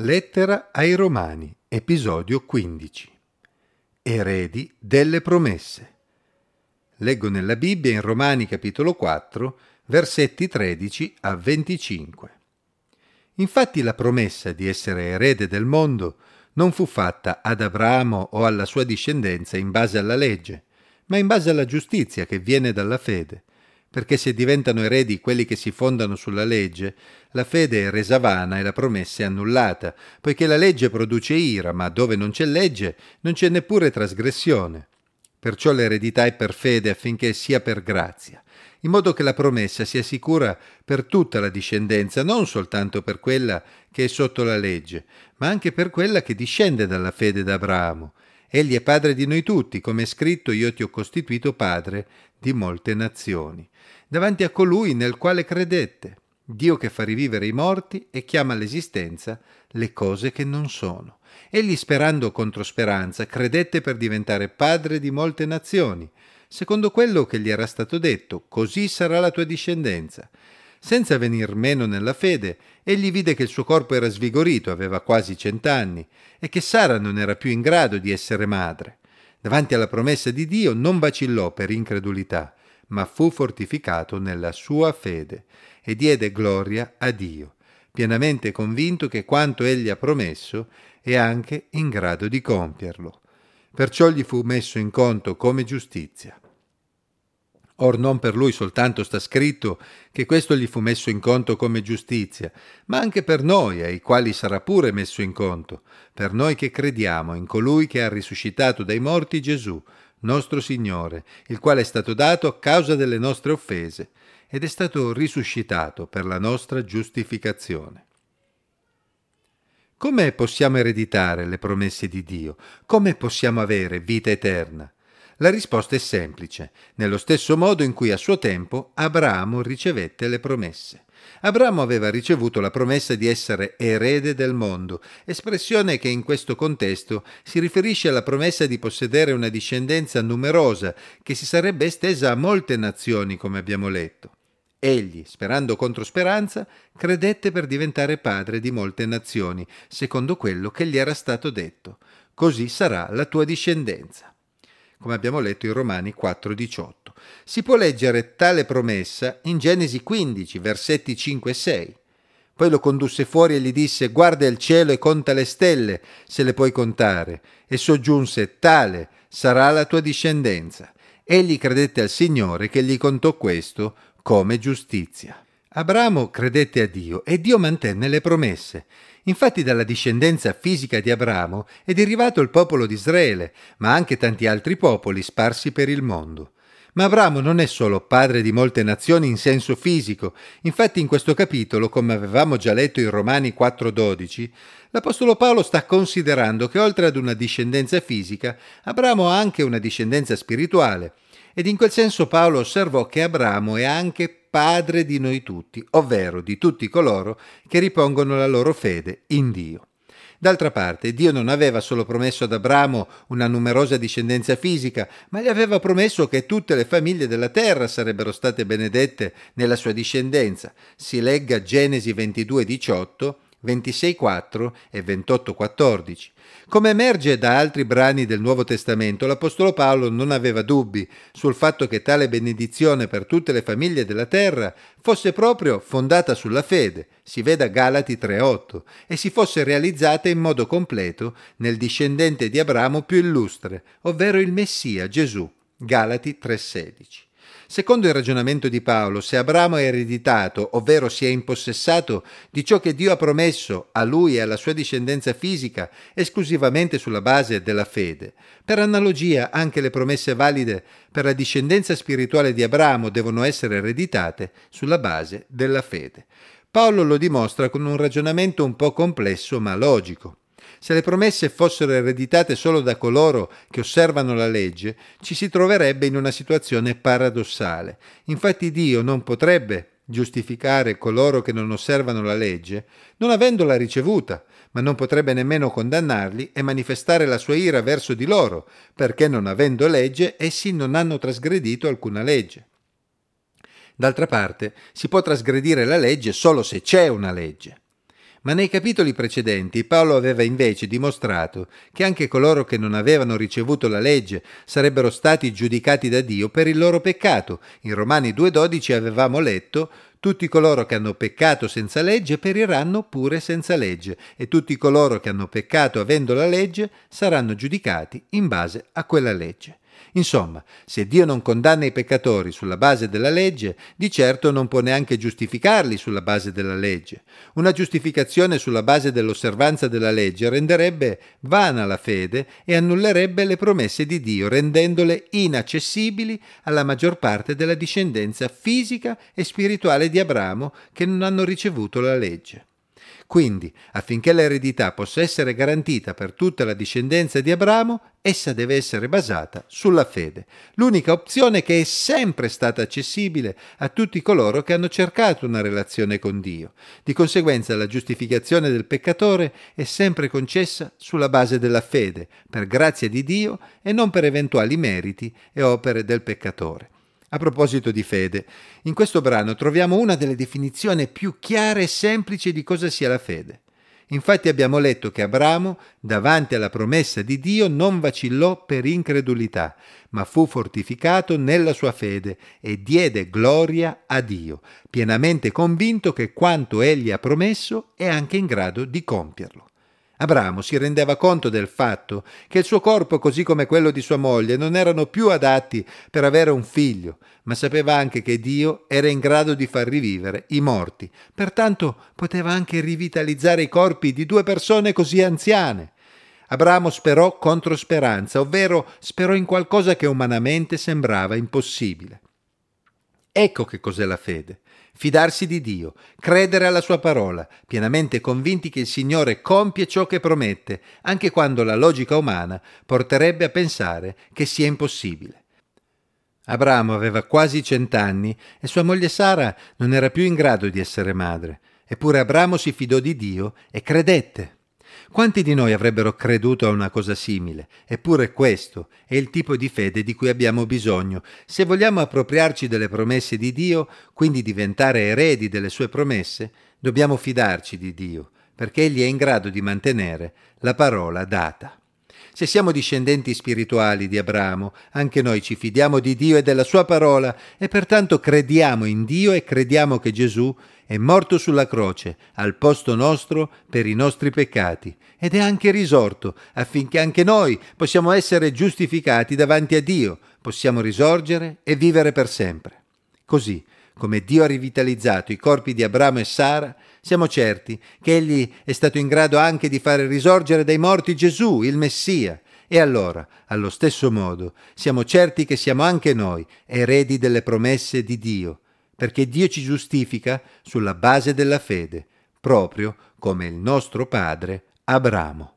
Lettera ai Romani, episodio 15. Eredi delle promesse. Leggo nella Bibbia in Romani capitolo 4, versetti 13 a 25. Infatti la promessa di essere erede del mondo non fu fatta ad Abramo o alla sua discendenza in base alla legge, ma in base alla giustizia che viene dalla fede perché se diventano eredi quelli che si fondano sulla legge, la fede è resa vana e la promessa è annullata, poiché la legge produce ira, ma dove non c'è legge non c'è neppure trasgressione. Perciò l'eredità è per fede affinché sia per grazia, in modo che la promessa sia sicura per tutta la discendenza, non soltanto per quella che è sotto la legge, ma anche per quella che discende dalla fede d'Abramo. Egli è padre di noi tutti, come è scritto io ti ho costituito padre di molte nazioni davanti a colui nel quale credette, Dio che fa rivivere i morti e chiama all'esistenza le cose che non sono. Egli, sperando contro speranza, credette per diventare padre di molte nazioni, secondo quello che gli era stato detto, così sarà la tua discendenza. Senza venir meno nella fede, egli vide che il suo corpo era svigorito, aveva quasi cent'anni, e che Sara non era più in grado di essere madre. Davanti alla promessa di Dio non vacillò per incredulità, ma fu fortificato nella sua fede e diede gloria a Dio, pienamente convinto che quanto egli ha promesso è anche in grado di compierlo. Perciò gli fu messo in conto come giustizia. Or non per lui soltanto sta scritto che questo gli fu messo in conto come giustizia, ma anche per noi, ai quali sarà pure messo in conto, per noi che crediamo in colui che ha risuscitato dai morti Gesù, nostro Signore, il quale è stato dato a causa delle nostre offese ed è stato risuscitato per la nostra giustificazione. Come possiamo ereditare le promesse di Dio? Come possiamo avere vita eterna? La risposta è semplice, nello stesso modo in cui a suo tempo Abramo ricevette le promesse. Abramo aveva ricevuto la promessa di essere erede del mondo, espressione che in questo contesto si riferisce alla promessa di possedere una discendenza numerosa che si sarebbe estesa a molte nazioni, come abbiamo letto. Egli, sperando contro speranza, credette per diventare padre di molte nazioni, secondo quello che gli era stato detto. Così sarà la tua discendenza come abbiamo letto in Romani 4:18. Si può leggere tale promessa in Genesi 15, versetti 5 e 6. Poi lo condusse fuori e gli disse guarda il cielo e conta le stelle, se le puoi contare, e soggiunse tale sarà la tua discendenza. Egli credette al Signore che gli contò questo come giustizia. Abramo credette a Dio e Dio mantenne le promesse. Infatti dalla discendenza fisica di Abramo è derivato il popolo di Israele, ma anche tanti altri popoli sparsi per il mondo. Ma Abramo non è solo padre di molte nazioni in senso fisico, infatti in questo capitolo, come avevamo già letto in Romani 4:12, l'Apostolo Paolo sta considerando che oltre ad una discendenza fisica, Abramo ha anche una discendenza spirituale, ed in quel senso Paolo osservò che Abramo è anche padre di noi tutti, ovvero di tutti coloro che ripongono la loro fede in Dio. D'altra parte, Dio non aveva solo promesso ad Abramo una numerosa discendenza fisica, ma gli aveva promesso che tutte le famiglie della terra sarebbero state benedette nella sua discendenza. Si legga Genesi 22, 18, 26.4 e 28.14. Come emerge da altri brani del Nuovo Testamento, l'Apostolo Paolo non aveva dubbi sul fatto che tale benedizione per tutte le famiglie della terra fosse proprio fondata sulla fede, si veda Galati 3.8, e si fosse realizzata in modo completo nel discendente di Abramo più illustre, ovvero il Messia Gesù, Galati 3.16. Secondo il ragionamento di Paolo, se Abramo è ereditato, ovvero si è impossessato di ciò che Dio ha promesso a lui e alla sua discendenza fisica esclusivamente sulla base della fede, per analogia anche le promesse valide per la discendenza spirituale di Abramo devono essere ereditate sulla base della fede. Paolo lo dimostra con un ragionamento un po' complesso ma logico. Se le promesse fossero ereditate solo da coloro che osservano la legge, ci si troverebbe in una situazione paradossale. Infatti Dio non potrebbe giustificare coloro che non osservano la legge, non avendola ricevuta, ma non potrebbe nemmeno condannarli e manifestare la sua ira verso di loro, perché non avendo legge essi non hanno trasgredito alcuna legge. D'altra parte, si può trasgredire la legge solo se c'è una legge. Ma nei capitoli precedenti Paolo aveva invece dimostrato che anche coloro che non avevano ricevuto la legge sarebbero stati giudicati da Dio per il loro peccato. In Romani 2.12 avevamo letto tutti coloro che hanno peccato senza legge periranno pure senza legge e tutti coloro che hanno peccato avendo la legge saranno giudicati in base a quella legge. Insomma, se Dio non condanna i peccatori sulla base della legge, di certo non può neanche giustificarli sulla base della legge. Una giustificazione sulla base dell'osservanza della legge renderebbe vana la fede e annullerebbe le promesse di Dio, rendendole inaccessibili alla maggior parte della discendenza fisica e spirituale di Abramo che non hanno ricevuto la legge. Quindi, affinché l'eredità possa essere garantita per tutta la discendenza di Abramo, essa deve essere basata sulla fede, l'unica opzione che è sempre stata accessibile a tutti coloro che hanno cercato una relazione con Dio. Di conseguenza la giustificazione del peccatore è sempre concessa sulla base della fede, per grazia di Dio e non per eventuali meriti e opere del peccatore. A proposito di fede, in questo brano troviamo una delle definizioni più chiare e semplici di cosa sia la fede. Infatti abbiamo letto che Abramo, davanti alla promessa di Dio, non vacillò per incredulità, ma fu fortificato nella sua fede e diede gloria a Dio, pienamente convinto che quanto egli ha promesso è anche in grado di compierlo. Abramo si rendeva conto del fatto che il suo corpo, così come quello di sua moglie, non erano più adatti per avere un figlio, ma sapeva anche che Dio era in grado di far rivivere i morti, pertanto poteva anche rivitalizzare i corpi di due persone così anziane. Abramo sperò contro speranza, ovvero sperò in qualcosa che umanamente sembrava impossibile. Ecco che cos'è la fede fidarsi di Dio, credere alla sua parola, pienamente convinti che il Signore compie ciò che promette, anche quando la logica umana porterebbe a pensare che sia impossibile. Abramo aveva quasi cent'anni e sua moglie Sara non era più in grado di essere madre, eppure Abramo si fidò di Dio e credette. Quanti di noi avrebbero creduto a una cosa simile? Eppure questo è il tipo di fede di cui abbiamo bisogno. Se vogliamo appropriarci delle promesse di Dio, quindi diventare eredi delle sue promesse, dobbiamo fidarci di Dio, perché Egli è in grado di mantenere la parola data. Se siamo discendenti spirituali di Abramo, anche noi ci fidiamo di Dio e della sua parola e pertanto crediamo in Dio e crediamo che Gesù è morto sulla croce al posto nostro per i nostri peccati ed è anche risorto affinché anche noi possiamo essere giustificati davanti a Dio, possiamo risorgere e vivere per sempre. Così, come Dio ha rivitalizzato i corpi di Abramo e Sara, siamo certi che Egli è stato in grado anche di fare risorgere dai morti Gesù, il Messia. E allora, allo stesso modo, siamo certi che siamo anche noi eredi delle promesse di Dio, perché Dio ci giustifica sulla base della fede, proprio come il nostro padre Abramo.